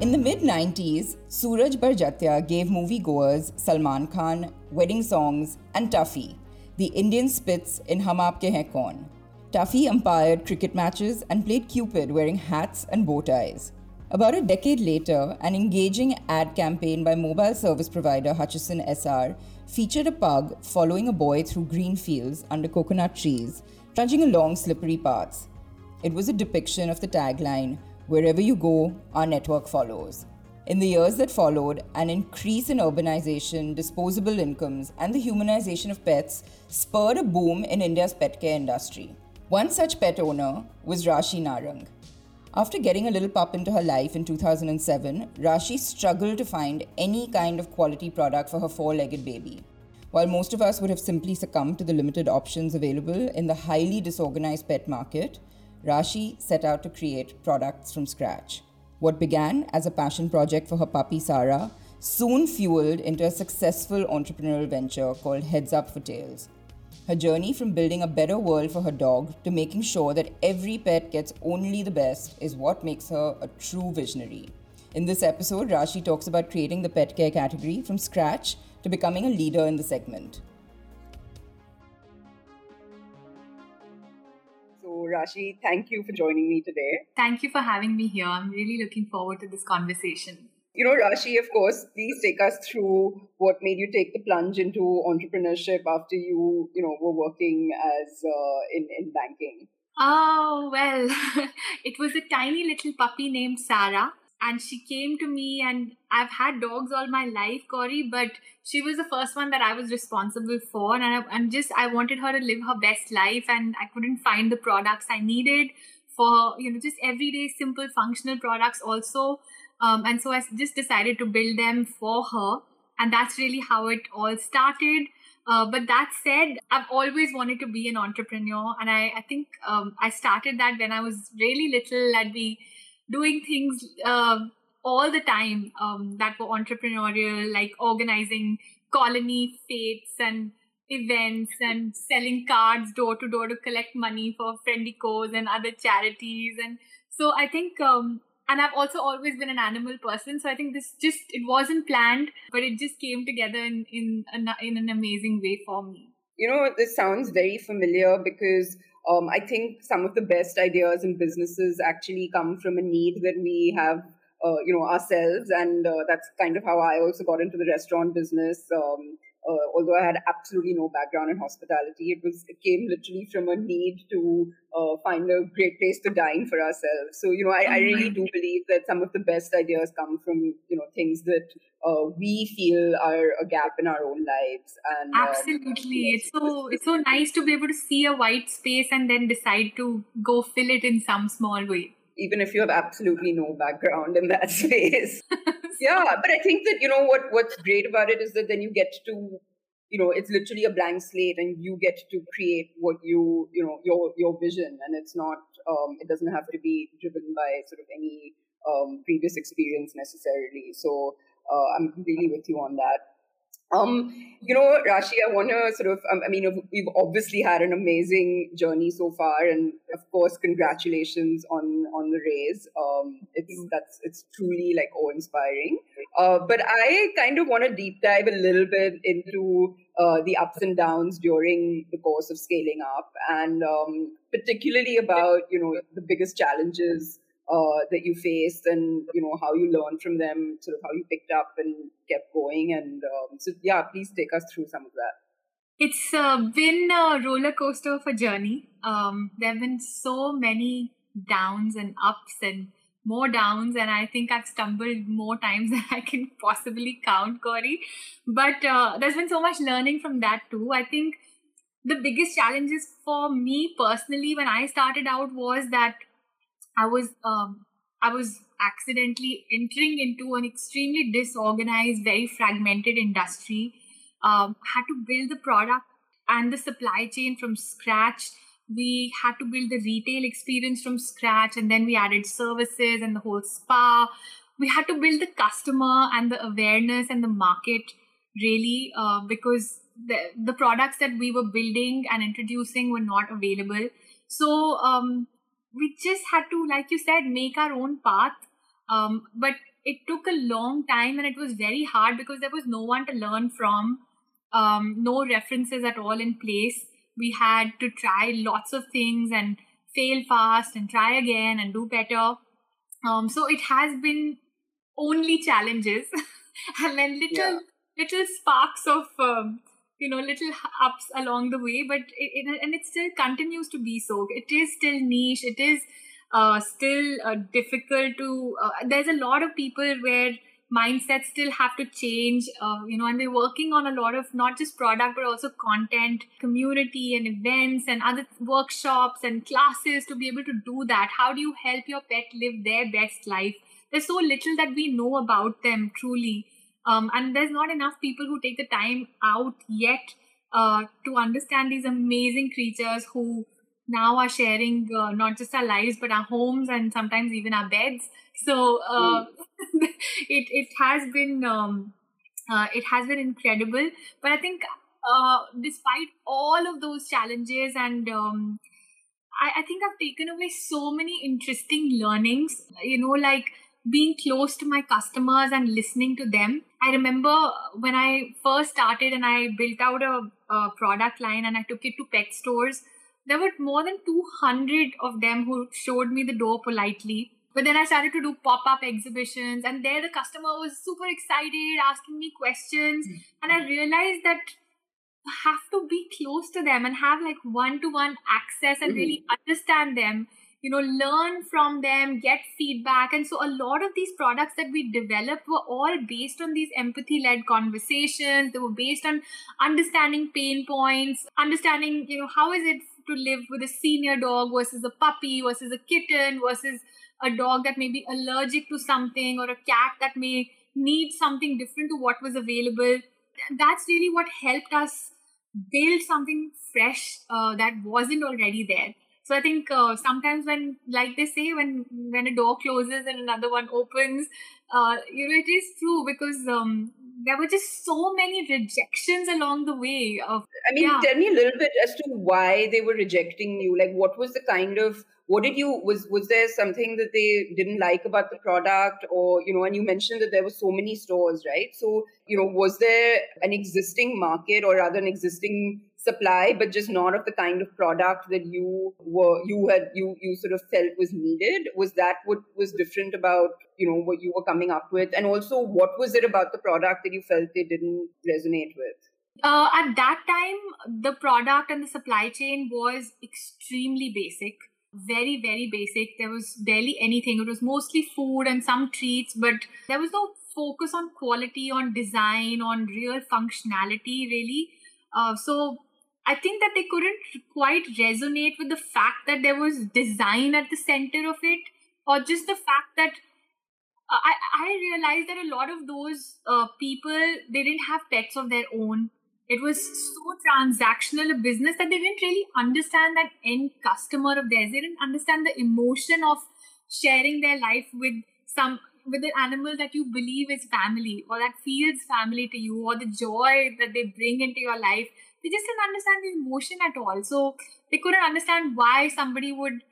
In the mid 90s, Sooraj Barjatya gave moviegoers Salman Khan, wedding songs, and Tuffy, the Indian Spitz in Hum Aapke Hain Kaun. Tuffy umpired cricket matches and played Cupid wearing hats and bow ties. About a decade later, an engaging ad campaign by mobile service provider Hutchison Essar featured a pug following a boy through green fields under coconut trees, trudging along slippery paths. It was a depiction of the tagline, Wherever you go, our network follows. In the years that followed, an increase in urbanization, disposable incomes, and the humanization of pets spurred a boom in India's pet care industry. One such pet owner was Rashi Narang. After getting a little pup into her life in 2007, Rashi struggled to find any kind of quality product for her four legged baby. While most of us would have simply succumbed to the limited options available in the highly disorganized pet market, Rashi set out to create products from scratch. What began as a passion project for her puppy Sara soon fueled into a successful entrepreneurial venture called Heads Up for Tails. Her journey from building a better world for her dog to making sure that every pet gets only the best is what makes her a true visionary. In this episode, Rashi talks about creating the pet care category from scratch to becoming a leader in the segment. Rashi, thank you for joining me today. Thank you for having me here. I'm really looking forward to this conversation. You know, Rashi, of course, please take us through what made you take the plunge into entrepreneurship after you, you know, were working as uh, in in banking. Oh well, it was a tiny little puppy named Sara and she came to me and i've had dogs all my life Gauri but she was the first one that i was responsible for. And I, am just i wanted her to live her best life and i couldn't find the products i needed for you know just everyday simple functional products also. Um, and so i just decided to build them for her. And that's really how it all started. Uh, but that said, I've always wanted to be an entrepreneur, and I, I think um, I started that when I was really little. I'd be doing things uh, all the time um, that were entrepreneurial, like organizing colony fetes and events and selling cards door to door to collect money for Friendicoes and other charities. And so I think, um, and I've also always been an animal person. So I think this just, it wasn't planned, but it just came together in, in, in an amazing way for me. You know, this sounds very familiar because um, I think some of the best ideas in businesses actually come from a need that we have, uh, you know, ourselves, and uh, that's kind of how I also got into the restaurant business. Um, uh, although I had absolutely no background in hospitality, it was it came literally from a need to uh, find a great place to dine for ourselves. So you know, I, I really do believe that some of the best ideas come from you know things that uh, we feel are a gap in our own lives. And uh, absolutely, it's so it's so nice to be able to see a white space and then decide to go fill it in some small way even if you have absolutely no background in that space. yeah, but I think that you know what what's great about it is that then you get to you know it's literally a blank slate and you get to create what you you know your your vision and it's not um, it doesn't have to be driven by sort of any um, previous experience necessarily. So uh, I'm completely with you on that. Um, you know, Rashi, I want to sort of, um, I mean, we've obviously had an amazing journey so far, and of course, congratulations on on the raise. Um, it's that's it's truly like awe inspiring. Uh, but I kind of want to deep dive a little bit into uh, the ups and downs during the course of scaling up, and um, particularly about you know the biggest challenges uh, that you faced and you know how you learned from them sort of how you picked up and kept going and um, so yeah please take us through some of that. It's uh, been a roller coaster of a journey. Um, there have been so many downs and ups and more downs and i think i've stumbled more times than i can possibly count Gauri but uh, there's been so much learning from that too. I think the biggest challenges for me personally when i started out was that I was um, I was accidentally entering into an extremely disorganized, very fragmented industry. Um, had to build the product and the supply chain from scratch. We had to build the retail experience from scratch, and then we added services and the whole spa. We had to build the customer and the awareness and the market really uh, because the, the products that we were building and introducing were not available. So um, we just had to, like you said, make our own path. Um, but it took a long time and it was very hard because there was no one to learn from, um, no references at all in place. We had to try lots of things and fail fast and try again and do better. Um, so it has been only challenges and then little yeah. little sparks of um, you know little ups along the way but it, it, and it still continues to be so. It is still niche. It is uh, still uh, difficult to uh, there's a lot of people where mindsets still have to change uh, you know and we're working on a lot of not just product but also content community and events and other workshops and classes to be able to do that. How do you help your pet live their best life? There's so little that we know about them truly um, and there's not enough people who take the time out yet uh, to understand these amazing creatures who now are sharing uh, not just our lives but our homes and sometimes even our beds so uh, mm. it it has been um, uh, it has been incredible but i think uh, despite all of those challenges and um, I, I think i've taken away so many interesting learnings you know like being close to my customers and listening to them. I remember when I first started and I built out a, a, product line and I took it to pet stores, there were more than 200 of them who showed me the door politely. But then I started to do pop up exhibitions, and there the customer was super excited, asking me questions. Mm-hmm. And I realized that I have to be close to them and have like one to one access and mm-hmm. really understand them you know learn from them get feedback. And so a lot of these products that we developed were all based on these empathy led conversations. They were based on understanding pain points understanding you know how is it to live with a senior dog versus a puppy versus a kitten versus a dog that may be allergic to something or a cat that may need something different to what was available. That's really what helped us build something fresh uh, that wasn't already there so I think uh, sometimes when, like they say, when when a door closes and another one opens, uh, you know, it is true because um, there were just so many rejections along the way. Of I mean, yeah. tell me a little bit as to why they were rejecting you. Like, what was the kind of what did you was was there something that they didn't like about the product or you know and you mentioned that there were so many stores right so you know was there an existing market or rather an existing supply, but just not of the kind of product that you were you had you you sort of felt was needed. Was that what was different about you know what you were coming up with, and also what was it about the product that you felt they didn't resonate with? Uh, at that time, the product and the supply chain was extremely basic, very, very basic. There was barely anything. It was mostly food and some treats, but there was no focus on quality, on design, on real functionality, really. Uh, so I think that they couldn't quite resonate with the fact that there was design at the center of it, or just the fact that uh, I, I realized that a lot of those uh, people they didn't have pets of their own. It was so transactional a business that they didn't really understand that end customer of theirs. They didn't understand the emotion of sharing their life with some with an animal that you believe is family or that feels family to you or the joy that they bring into your life they just didn't understand the emotion at all. So they couldn't understand why somebody would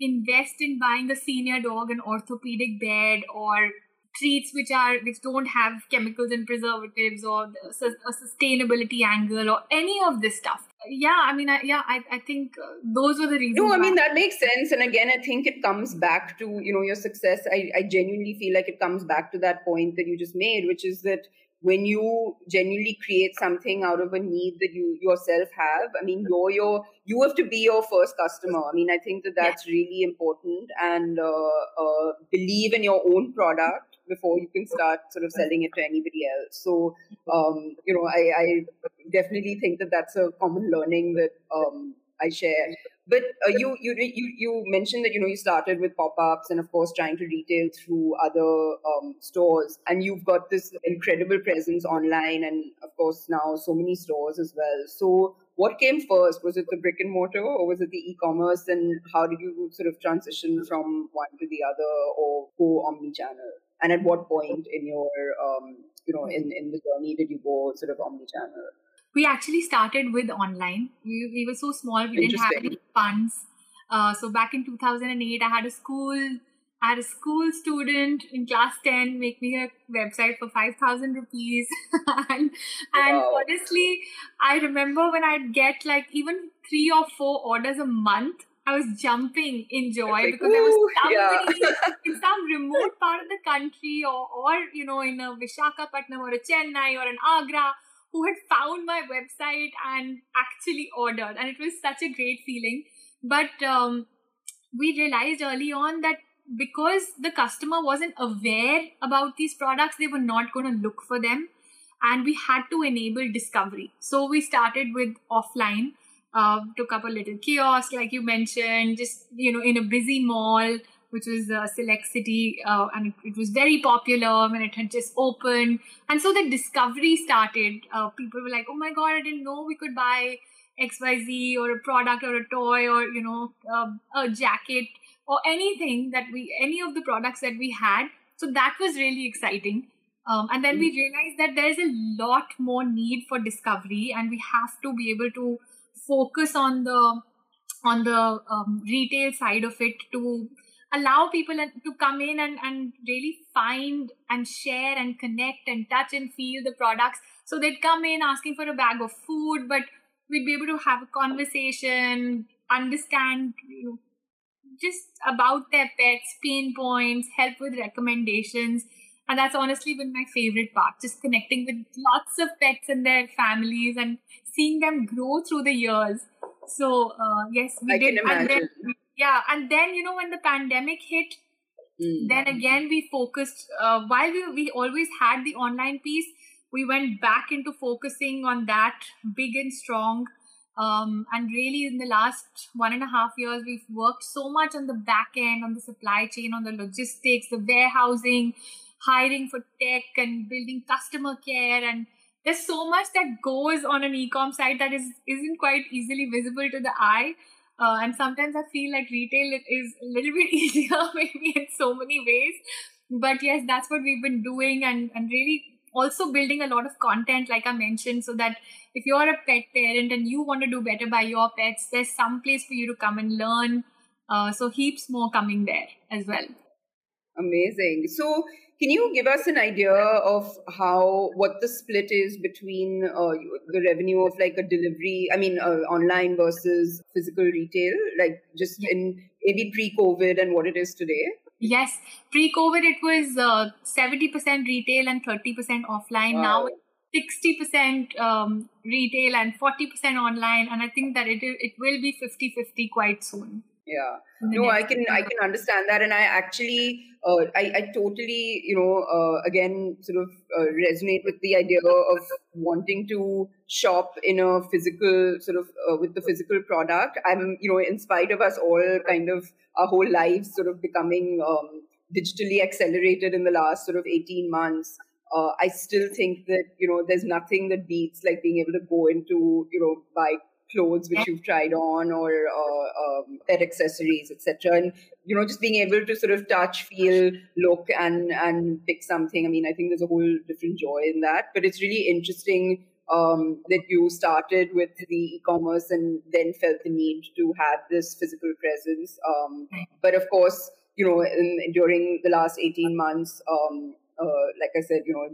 invest in buying a senior dog an orthopedic bed or treats which are which don't have chemicals and preservatives or a sustainability angle or any of this stuff. Yeah i mean I, yeah I, I think uh, those were the reasons no i mean that makes sense. And again i think it comes back to you know your success. I, I genuinely feel like it comes back to that point that you just made which is that when you genuinely create something out of a need that you yourself have i mean you're your you have to be your first customer. I mean i think that that's yeah. really important. And uh, uh, believe in your own product before you can start sort of selling it to anybody else. So um, you know I, I definitely think that that's a common learning that um, i share but uh, you, you you you mentioned that you know you started with pop-ups and of course trying to retail through other um, stores, and you've got this incredible presence online, and of course now so many stores as well. So what came first? Was it the brick and mortar, or was it the e-commerce? And how did you sort of transition from one to the other, or go omni-channel? And at what point in your um, you know in in the journey did you go sort of omni-channel? We actually started with online. We, we were so small, we didn't have any funds. Uh, so back in 2008, I had a school I had a school student in class 10 make me a website for 5,000 rupees. and, and wow. honestly, I remember when I'd get like even three or four orders a month, I was jumping in joy like, because there was somebody yeah. in some remote part of the country or, or, you know, in a Vishakhapatnam or a Chennai or an Agra who had found my website and actually ordered. And it was such a great feeling. But um, we realized early on that because the customer wasn't aware about these products, they were not going to look for them. And we had to enable discovery. So we started with offline, uh, took up a little kiosk, like you mentioned, just, you know, in a busy mall, which was uh, Select City. Uh, and it, it, was very popular when it had just opened. And so the discovery started. Uh, people were like, oh my God, I didn't know we could buy XYZ or a product or a toy or, you know, um, a jacket or anything that we any of the products that we had so that was really exciting um, and then mm. we realized that there's a lot more need for discovery and we have to be able to focus on the on the um, retail side of it to allow people to come in and, and really find and share and connect and touch and feel the products so they'd come in asking for a bag of food but we'd be able to have a conversation understand you know, just about their pets, pain points, help with recommendations. And that's honestly been my favorite part, just connecting with lots of pets and their families and seeing them grow through the years. So, uh, yes, we I did. And then, yeah. And then, you know, when the pandemic hit, mm. then again, we focused, uh, while we, we always had the online piece, we went back into focusing on that big and strong um, and really, in the last one and a half years, we've worked so much on the back end, on the supply chain, on the logistics, the warehousing, hiring for tech, and building customer care. And there's so much that goes on an e-com site that is isn't quite easily visible to the eye. Uh, and sometimes I feel like retail is a little bit easier, maybe in so many ways. But yes, that's what we've been doing, and and really also building a lot of content, like I mentioned, so that if you're a pet parent and you want to do better by your pets, there's some place for you to come and learn. Uh, so heaps more coming there as well. Amazing. So can you give us an idea of how what the split is between uh, the revenue of like a delivery? I mean, uh, online versus physical retail, like just in maybe pre-COVID and what it is today. Yes, pre-COVID it was uh, seventy percent retail and thirty percent offline. Wow. Now 60% um, retail and 40% online and i think that it it will be 50-50 quite soon yeah. No i can i can understand that and i actually uh, I, I totally you know uh, again sort of uh, resonate with the idea of wanting to shop in a physical sort of uh, with the physical product. I'm you know in spite of us all kind of our whole lives sort of becoming um, digitally accelerated in the last sort of 18 months uh, I still think that you know there's nothing that beats like being able to go into you know buy clothes which you've tried on or uh, um, pet accessories etc and you know just being able to sort of touch feel look and and pick something i mean i think there's a whole different joy in that. But it's really interesting um, that you started with the e-commerce and then felt the need to have this physical presence um, but of course you know in, during the last 18 months um, uh, like I said, you know,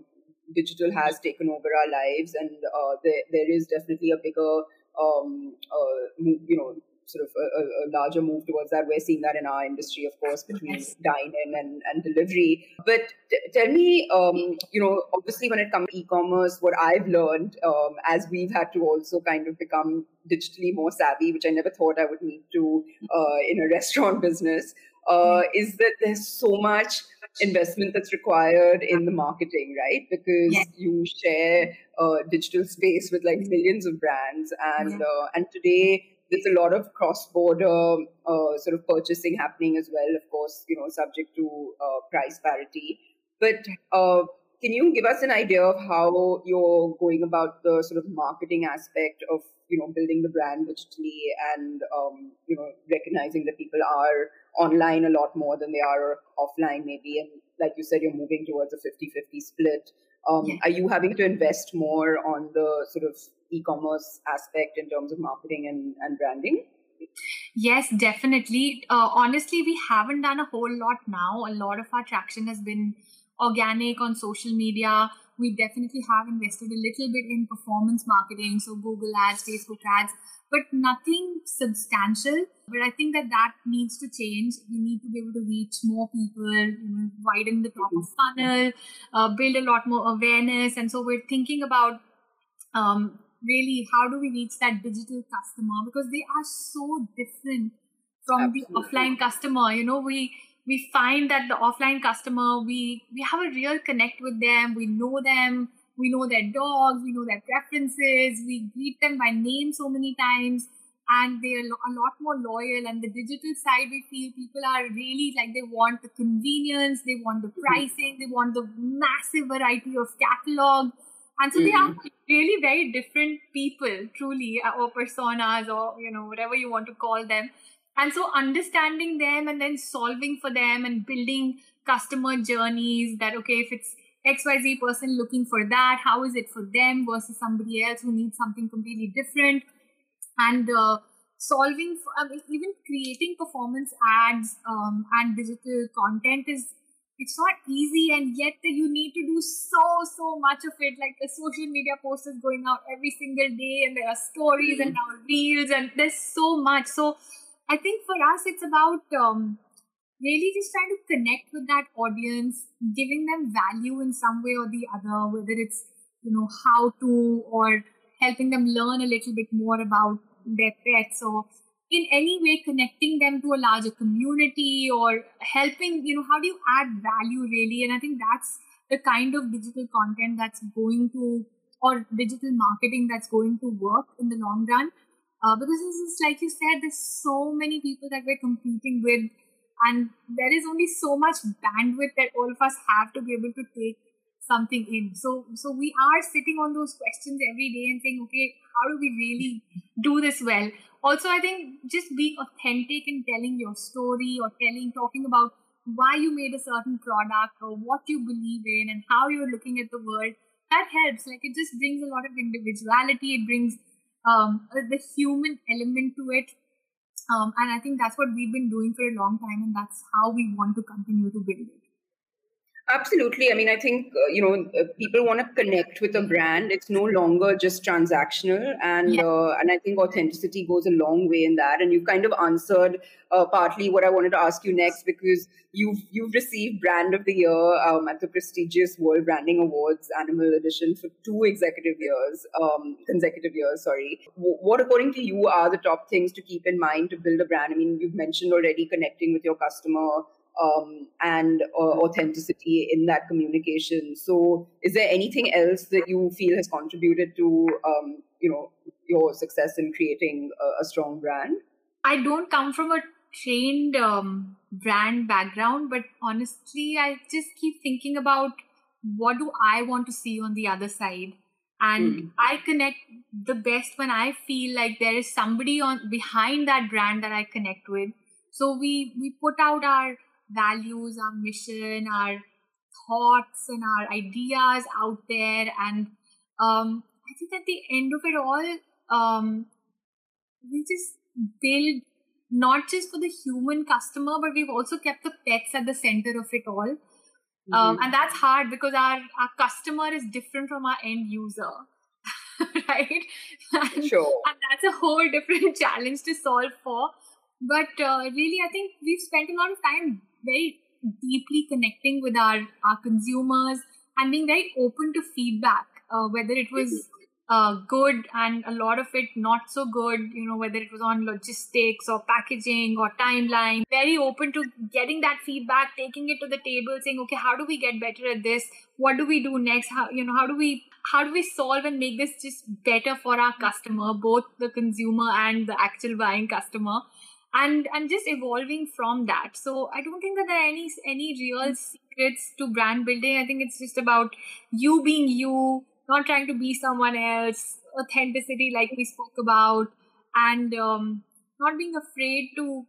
digital has taken over our lives, and uh, there there is definitely a bigger, um, uh, you know, sort of a, a, larger move towards that. We're seeing that in our industry, of course, between yes. dine-in and, and delivery. But t- tell me, um, you know, obviously when it comes to e-commerce, what I've learned um, as we've had to also kind of become digitally more savvy, which I never thought I would need to uh, in a restaurant business, uh, mm-hmm. is that there's so much investment that's required in the marketing, right? Because yeah. you share a digital space with like millions of brands, and yeah. uh, and today there's a lot of cross-border uh, sort of purchasing happening as well. Of course, you know, subject to uh, price parity. But uh, can you give us an idea of how you're going about the sort of marketing aspect of you know building the brand digitally and um, you know recognizing that people are online a lot more than they are offline maybe and like you said you're moving towards a 50-50 split um, yeah. are you having to invest more on the sort of e-commerce aspect in terms of marketing and, and branding Yes, definitely. Uh, honestly, we haven't done a whole lot now. A lot of our traction has been organic on social media. We definitely have invested a little bit in performance marketing, so Google ads, Facebook ads, but nothing substantial. But I think that that needs to change. We need to be able to reach more people, you know, widen the top of funnel, uh, build a lot more awareness. And so we're thinking about um, really how do we reach that digital customer because they are so different from Absolutely. the offline customer. You know, we we find that the offline customer we we have a real connect with them. We know them. We know their dogs. We know their preferences. We greet them by name so many times. And they're a lot more loyal. And the digital side we feel people are really like they want the convenience. They want the mm-hmm. pricing. They want the massive variety of catalog. And so mm-hmm. they are mm-hmm. really very different people truly uh, or personas or you know whatever you want to call them and so understanding them and then solving for them and building customer journeys that okay if it's xyz person looking for that how is it for them versus somebody else who needs something completely different? And uh, solving for, I mean, even creating performance ads um, and digital content is it's not easy and yet you need to do so so much of it. Like the social media post is going out every single day and there are stories mm-hmm. and now reels and there's so much. So I think for us, it's about um, really just trying to connect with that audience, giving them value in some way or the other, whether it's, you know, how to or helping them learn a little bit more about their pets or in any way connecting them to a larger community or helping, you know, how do you add value really? And I think that's the kind of digital content that's going to or digital marketing that's going to work in the long run uh, because this is like you said, there's so many people that we're competing with, and there is only so much bandwidth that all of us have to be able to take something in. So, so we are sitting on those questions every day and saying, okay, how do we really do this well? Also, I think just being authentic in telling your story or telling, talking about why you made a certain product or what you believe in and how you're looking at the world, that helps. Like it just brings a lot of individuality. It brings um, the human element to it. Um, and I think that's what we've been doing for a long time, and that's how we want to continue to build it. Absolutely. I mean, I think, uh, you know, uh, people want to connect with a brand. It's no longer just transactional. And yeah. uh, and I think authenticity goes a long way in that. And you've kind of answered uh, partly what I wanted to ask you next because you've you've received Brand of the Year um, at the prestigious World Branding Awards Animal Edition for two executive years, um, consecutive years, sorry. W- what, according to you, are the top things to keep in mind to build a brand? I mean, you've mentioned already connecting with your customer, um, and uh, authenticity in that communication. So, is there anything else that you feel has contributed to um, you know your success in creating a, a, strong brand? I don't come from a trained um, brand background, but honestly, I just keep thinking about what do I want to see on the other side. And mm. I connect the best when I feel like there is somebody on behind that brand that I connect with. So we we put out our values, our mission, our thoughts, and our ideas out there. And um, I think at the end of it all, um, we just build not just for the human customer, but we've also kept the pets at the center of it all. Um, mm-hmm. Um, and that's hard because our, our customer is different from our end user. right? And, sure. And that's a whole different challenge to solve for. But uh, really, I think we've spent a lot of time very deeply connecting with our, our consumers and being very open to feedback, uh, whether it was uh, good and a lot of it not so good, you know, whether it was on logistics or packaging or timeline. Very open to getting that feedback, taking it to the table, saying, okay, how do we get better at this? What do we do next? How, you know, how do we how do we solve and make this just better for our customer, both the consumer and the actual buying customer? And and just evolving from that. So i don't think that there are any any real secrets to brand building. I think it's just about you being you not trying to be someone else authenticity like we spoke about and um, not being afraid to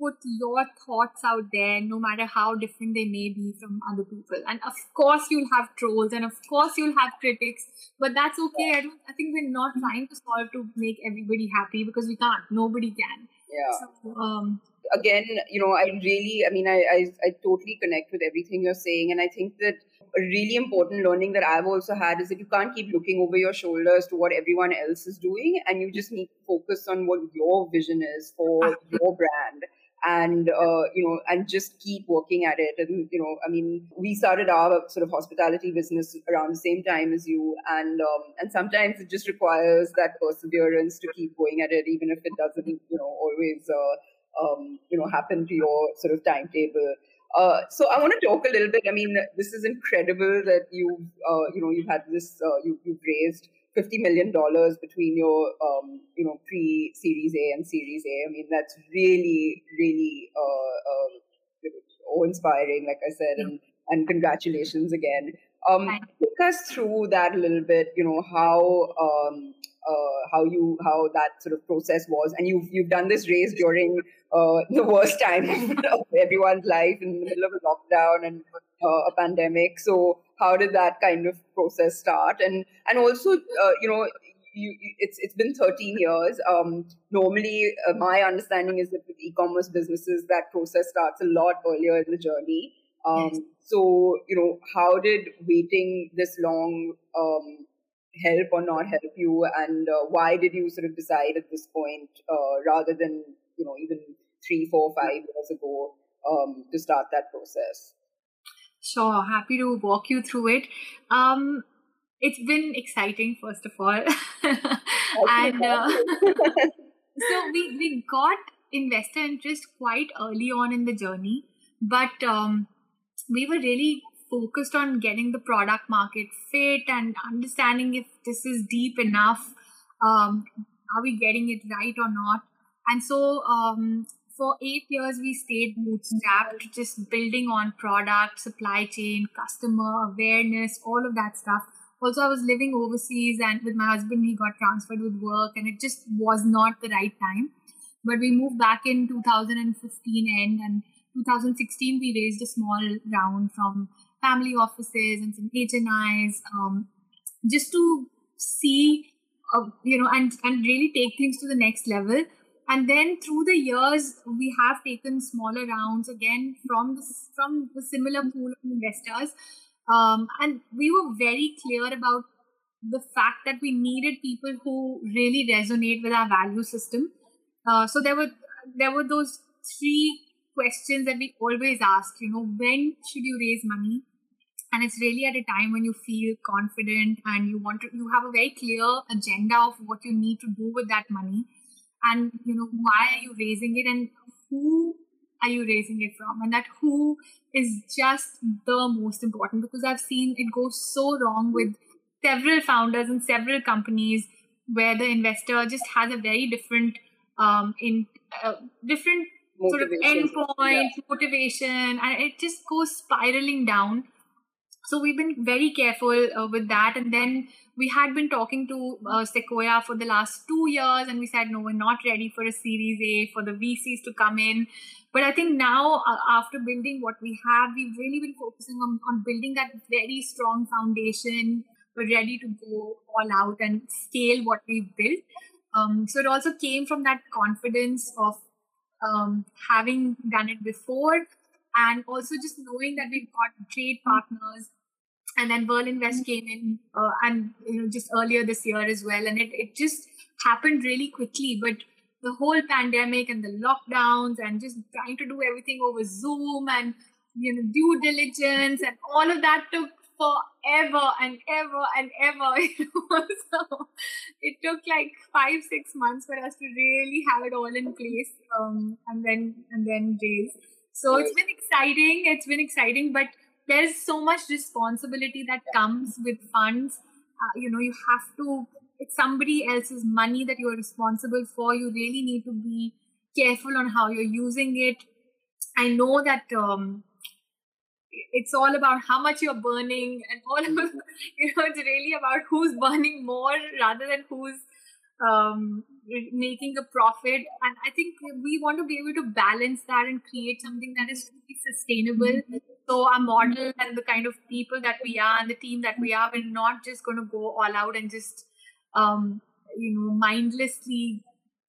put your thoughts out there no matter how different they may be from other people. And of course you'll have trolls and of course you'll have critics but that's okay. I don't i think we're not trying to solve to make everybody happy because we can't. Nobody can Yeah. So, um, Again, you know, I really, I mean, I, I, I totally connect with everything you're saying. And I think that a really important learning that I've also had is that you can't keep looking over your shoulders to what everyone else is doing. And you just need to focus on what your vision is for your brand and uh, you know and just keep working at it. And you know i mean we started our sort of hospitality business around the same time as you. And um, and sometimes it just requires that perseverance to keep going at it even if it doesn't you know always uh, um, you know happen to your sort of timetable. Uh, so I want to talk a little bit. I mean, this is incredible that you've, uh, you know, you've had this, uh, you, have raised fifty million dollars between your um, you know pre Series A and Series A. I mean that's really really uh, uh, awe inspiring. Like I said, and and congratulations again. Um, take us through that a little bit. You know how um, uh, how you how that sort of process was, and you've you've done this race during uh, the worst time of everyone's life in the middle of a lockdown and uh, a pandemic. So how did that kind of process start? And and also uh, you know you, it's it's been 13 years. Um, normally uh, my understanding is that with e-commerce businesses that process starts a lot earlier in the journey. Um, yes. so you know how did waiting this long um, help or not help you? And uh, why did you sort of decide at this point uh, rather than you know even three four five years ago um, to start that process Sure, happy to walk you through it. Um, it's been exciting, first of all, and uh, so we we got investor interest quite early on in the journey, but um, we were really focused on getting the product market fit and understanding if this is deep enough. Um, are we getting it right or not? And so um, for eight years we stayed bootstrapped just building on product supply chain customer awareness all of that stuff. Also i was living overseas and with my husband he got transferred with work and it just was not the right time. But we moved back in 2015 end and 2016 we raised a small round from family offices and some hnis um, just to see uh, you know and and really take things to the next level and then through the years we have taken smaller rounds again from the, from the similar pool of investors. Um, and we were very clear about the fact that we needed people who really resonate with our value system. Uh, so there were there were those three questions that we always ask you know when should you raise money? And it's really at a time when you feel confident and you want to you have a very clear agenda of what you need to do with that money and you know why are you raising it and who are you raising it from? And that who is just the most important because i've seen it go so wrong with several founders and several companies where the investor just has a very different um in uh, different sort of endpoint yeah. motivation and it just goes spiraling down so we've been very careful uh, with that. And then we had been talking to uh, sequoia for the last two years and we said no we're not ready for a series a for the vcs to come in. But i think now uh, after building what we have we've really been focusing on, on building that very strong foundation. We're ready to go all out and scale what we've built. Um, so it also came from that confidence of um, having done it before and also just knowing that we've got great partners. And then Whirl Invest came in uh, and you know just earlier this year as well. And it, it just happened really quickly. But the whole pandemic and the lockdowns and just trying to do everything over zoom and you know due diligence and all of that took forever and ever and ever you know? so it took like five six months for us to really have it all in place um, and then and then raise so it's been exciting it's been exciting but there's so much responsibility that comes with funds. Uh, you know you have to it's somebody else's money that you're responsible for you really need to be careful on how you're using it. I know that um, it's all about how much you're burning and all of you know it's really about who's burning more rather than who's um, making a profit. And I think we want to be able to balance that and create something that is really sustainable. Mm-hmm. So our model and the kind of people that we are and the team that we are, we're not just going to go all out and just, um, you know, mindlessly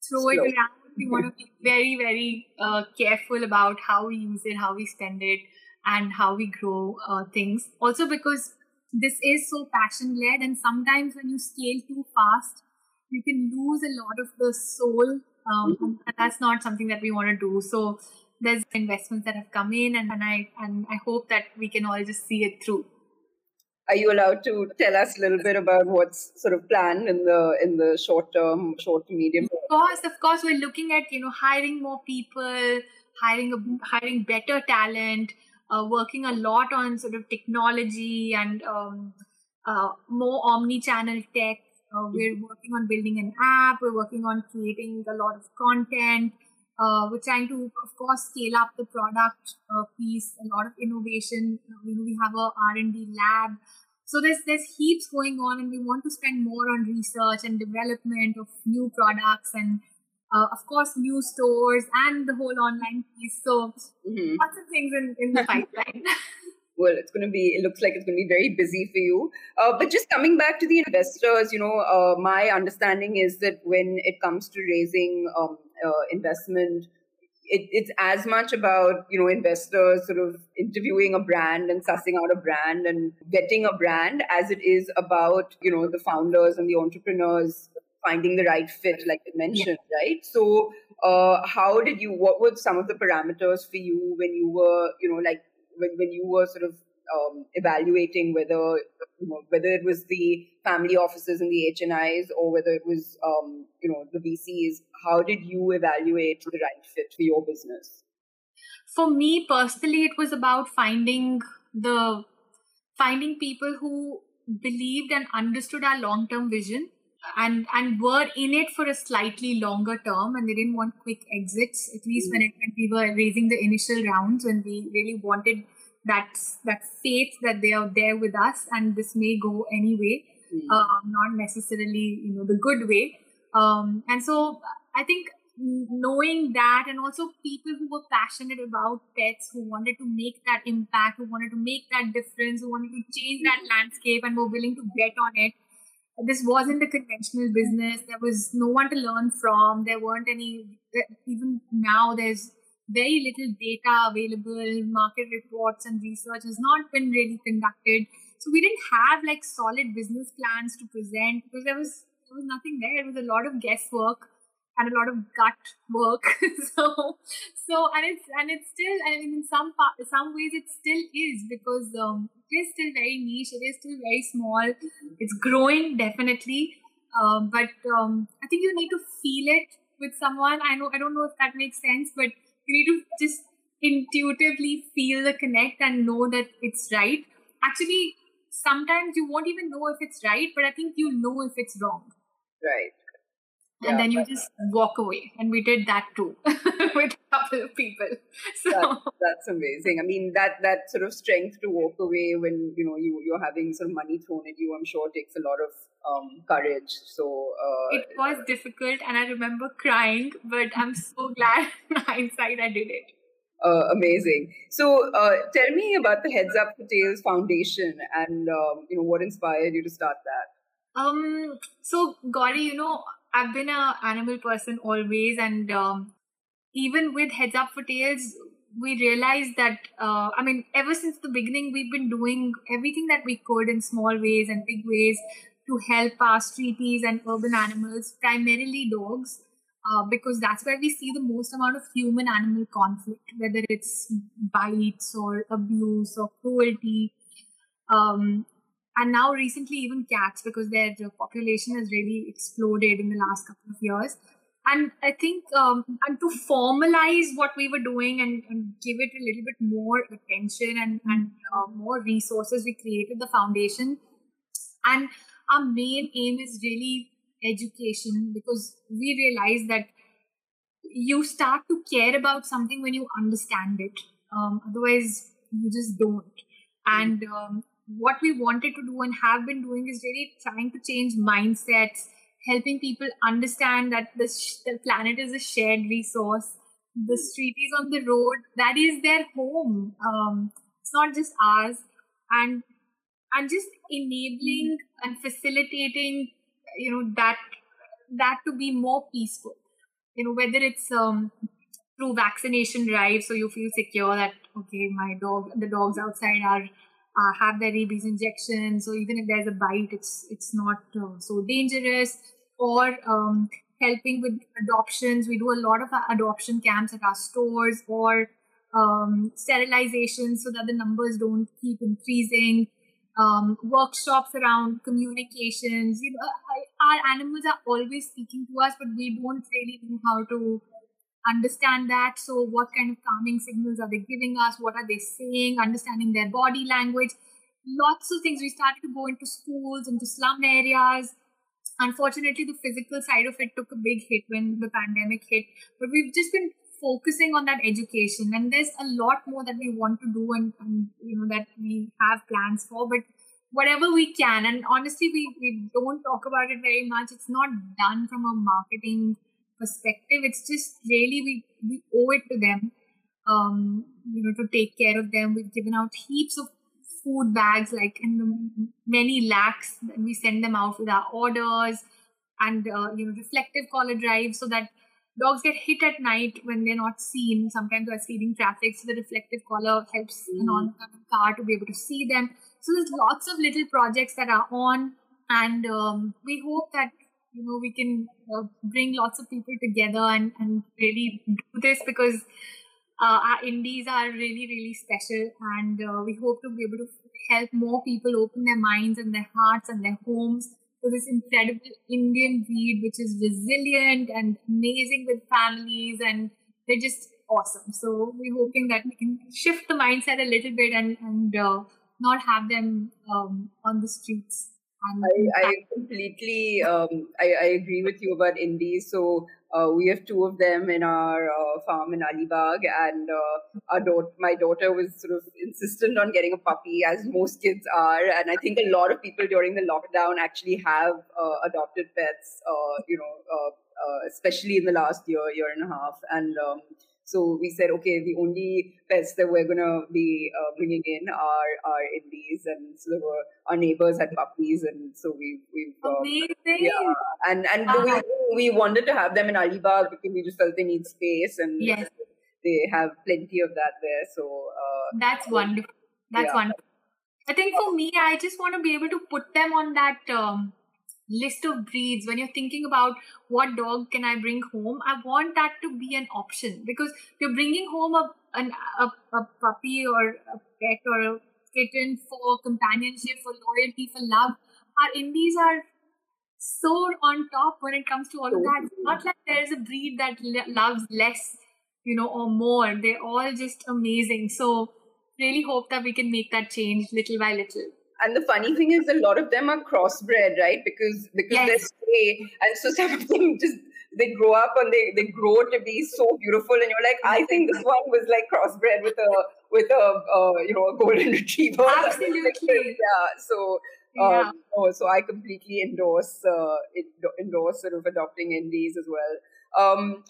throw Slow. it around we want to be very, very uh, careful about how we use it, how we spend it, and how we grow uh, things. Also, because this is so passion led, and sometimes when you scale too fast, you can lose a lot of the soul. Um, mm-hmm. and that's not something that we want to do. So there's investments that have come in, and, and I and I hope that we can all just see it through are you allowed to tell us a little bit about what's sort of planned in the in the short term short to medium of course of course we're looking at you know hiring more people hiring a, hiring better talent uh, working a lot on sort of technology and um, uh, more omni-channel tech uh, we're working on building an app we're working on creating a lot of content uh, we're trying to, of course, scale up the product uh, piece, a lot of innovation. You know, we have a R&D lab. So there's there's heaps going on, and we want to spend more on research and development of new products, and uh, of course, new stores and the whole online piece. So mm-hmm. lots of things in, in the pipeline. well, it's going to be, it looks like it's going to be very busy for you. Uh, but just coming back to the investors, you know, uh, my understanding is that when it comes to raising um, uh, investment, it, it's as much about you know investors sort of interviewing a brand and sussing out a brand and vetting a brand as it is about you know the founders and the entrepreneurs finding the right fit like you mentioned yeah. right so uh, how did you what were some of the parameters for you when you were you know like when, when you were sort of um, evaluating whether you know, whether it was the family offices and the HNIs or whether it was um, you know the VCs. How did you evaluate the right fit for your business? For me personally, it was about finding the finding people who believed and understood our long term vision and and were in it for a slightly longer term and they didn't want quick exits at least mm. when, it, when we were raising the initial rounds when we really wanted that that faith that they are there with us and this may go anyway mm. uh, not necessarily you know the good way um, and so i think knowing that and also people who were passionate about pets who wanted to make that impact who wanted to make that difference who wanted to change that landscape and were willing to bet on it this wasn't a conventional business there was no one to learn from there weren't any even now there's very little data available, market reports and research has not been really conducted. So we didn't have like solid business plans to present because there was there was nothing there. It was a lot of guesswork and a lot of gut work. so so and it's and it's still mean in some part some ways it still is because um, it is still very niche. It is still very small. It's growing definitely. Um, but um, I think you need to feel it with someone. I know I don't know if that makes sense, but you need to just intuitively feel the connect and know that it's right. Actually, sometimes you won't even know if it's right, but I think you know if it's wrong. Right. And then you just walk away. And we did that too with a couple of people. So that's, that's, amazing. I mean that that sort of strength to walk away when you know you you're having some money thrown at you, I'm sure takes a lot of um, courage. So uh, it was difficult, and I remember crying, but I'm so glad in hindsight I did it. Uh, amazing. So, uh, tell me about the Heads Up for Tails Foundation, and um, you know what inspired you to start that. Um. So, Gauri, you know, I've been an animal person always, and um, even with Heads Up for Tails, we realized that uh, I mean, ever since the beginning, we've been doing everything that we could in small ways and big ways to help our streeties and urban animals, primarily dogs, uh, because that's where we see the most amount of human animal conflict, whether it's bites or abuse or cruelty. Um, and now, recently, even cats, because their population has really exploded in the last couple of years. And I think, um, and to formalize what we were doing and, and give it a little bit more attention and, and uh, more resources, we created the foundation. And our main aim is really education because we realize that you start to care about something when you understand it. Um, otherwise, you just don't. And um, what we wanted to do and have been doing is really trying to change mindsets, helping people understand that the, sh- the planet is a shared resource. The street is on the road, that is their home. Um, it's not just ours. And and just enabling and facilitating you know that that to be more peaceful you know whether it's um, through vaccination drive, so you feel secure that okay, my dog, the dogs outside are uh, have their rabies injection, so even if there's a bite, it's it's not uh, so dangerous. Or um, helping with adoptions, we do a lot of adoption camps at our stores, or um, sterilization so that the numbers don't keep increasing. Um, workshops around communications. You know, our animals are always speaking to us, but we don't really know how to understand that. So, what kind of calming signals are they giving us? What are they saying? Understanding their body language. Lots of things. We started to go into schools, into slum areas. Unfortunately, the physical side of it took a big hit when the pandemic hit. But we've just been focusing on that education and there's a lot more that we want to do and, and you know that we have plans for but whatever we can and honestly we, we don't talk about it very much it's not done from a marketing perspective it's just really we we owe it to them um you know to take care of them we've given out heaps of food bags like in the many lakhs and we send them out with our orders and uh, you know reflective collar drives so that dogs get hit at night when they're not seen. Sometimes they're speeding traffic, so the reflective collar helps mm. an oncoming car to be able to see them. So there's lots of little projects that are on, and um, we hope that you know we can uh, bring lots of people together and, and really do this because uh, our indies are really really special, and uh, we hope to be able to help more people open their minds and their hearts and their homes to this incredible Indian breed, which is resilient and amazing with families, and they're just awesome. So we're hoping that we can shift the mindset a little bit and and uh, not have them um, on the streets. I, I completely um, I, I agree with you about indies. So uh, we have two of them in our uh, farm in Alibag, and uh, our daughter, my daughter was sort of insistent on getting a puppy, as most kids are. And I think a lot of people during the lockdown actually have uh, adopted pets, uh, you know, uh, especially in the last year, year and a half. And um, so we said, okay, the only pets that we're going to be uh, bringing in are our indies, and so were, our neighbors had puppies, and so we we've uh, amazing. Yeah, and and uh-huh. we we wanted to have them in Alibag because we just felt they need space, and yes. they have plenty of that there. So uh, that's wonderful. That's yeah. wonderful. I think for me, I just want to be able to put them on that. Um, list of breeds when you're thinking about what dog can i bring home i want that to be an option because you're bringing home a, an, a, a puppy or a pet or a kitten for companionship for loyalty for love. Our indies are so on top when it comes to all of that. It's not like there's a breed that loves less you know or more. They're all just amazing. So really hope that we can make that change little by little and the funny thing is a lot of them are crossbred right because because yes. they're stray and so some of them just they grow up and they they grow to be so beautiful and you're like i think this one was like crossbred with a with a uh, you know a golden retriever absolutely yeah so um, yeah. oh, so I completely endorse uh, endorse sort of adopting indies as well. Um,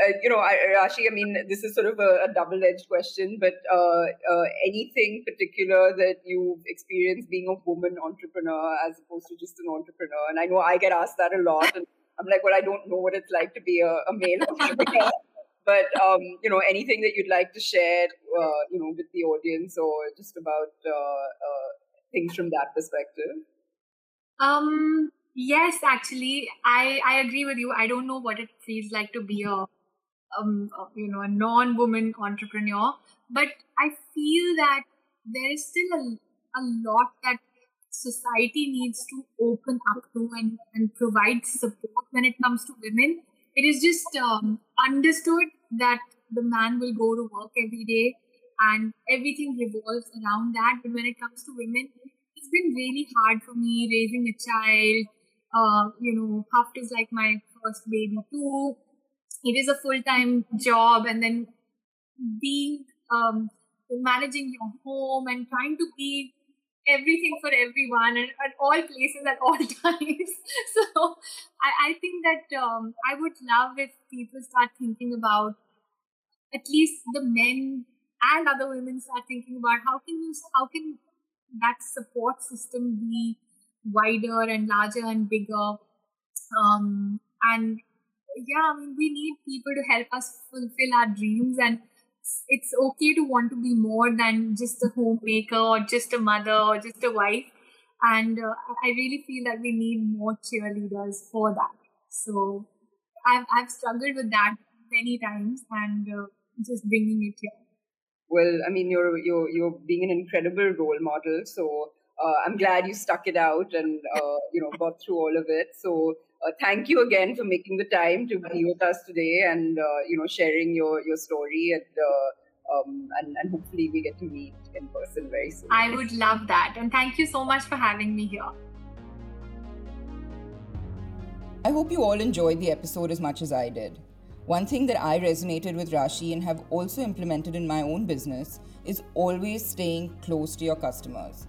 uh, you know, I, Rashi, I mean, this is sort of a, a double edged question, but uh, uh, anything particular that you've experienced being a woman entrepreneur as opposed to just an entrepreneur? And I know I get asked that a lot, and I'm like, well, I don't know what it's like to be a, a male entrepreneur. but um, you know, anything that you'd like to share, uh, you know, with the audience, or just about uh, uh, things from that perspective. Um. Yes, actually, I I agree with you. I don't know what it feels like to be a um, you know, a non-woman entrepreneur. But I feel that there is still a, a lot that society needs to open up to and, and provide support when it comes to women. It is just um, understood that the man will go to work every day and everything revolves around that. But when it comes to women, it's been really hard for me raising a child. Uh, you know, HUFT is like my first baby too it is a full-time job and then being um, managing your home and trying to be everything for everyone and at all places at all times. So I, I think that um, i would love if people start thinking about at least the men and other women start thinking about how can you how can that support system be wider and larger and bigger. Um, and yeah, I mean, we need people to help us fulfill our dreams, and it's okay to want to be more than just a homemaker or just a mother or just a wife. And uh, I really feel that we need more cheerleaders for that. So I've, I've struggled with that many times and uh, just bringing it here. Well, I mean, you're you're you're being an incredible role model. So uh, I'm glad you stuck it out and uh, you know got through all of it. So uh, thank you again for making the time to be with us today and uh, you know sharing your your story and, uh, um, and and hopefully we get to meet in person very soon. I would love that, and thank you so much for having me here. I hope you all enjoyed the episode as much as I did. One thing that I resonated with Rashi and have also implemented in my own business is always staying close to your customers.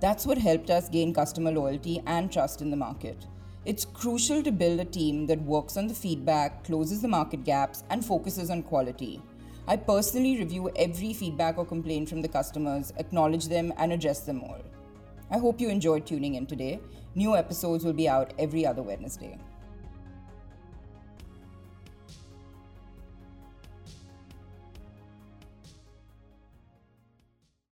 That's what helped us gain customer loyalty and trust in the market. It's crucial to build a team that works on the feedback, closes the market gaps, and focuses on quality. I personally review every feedback or complaint from the customers, acknowledge them, and address them all. I hope you enjoyed tuning in today. New episodes will be out every other Wednesday.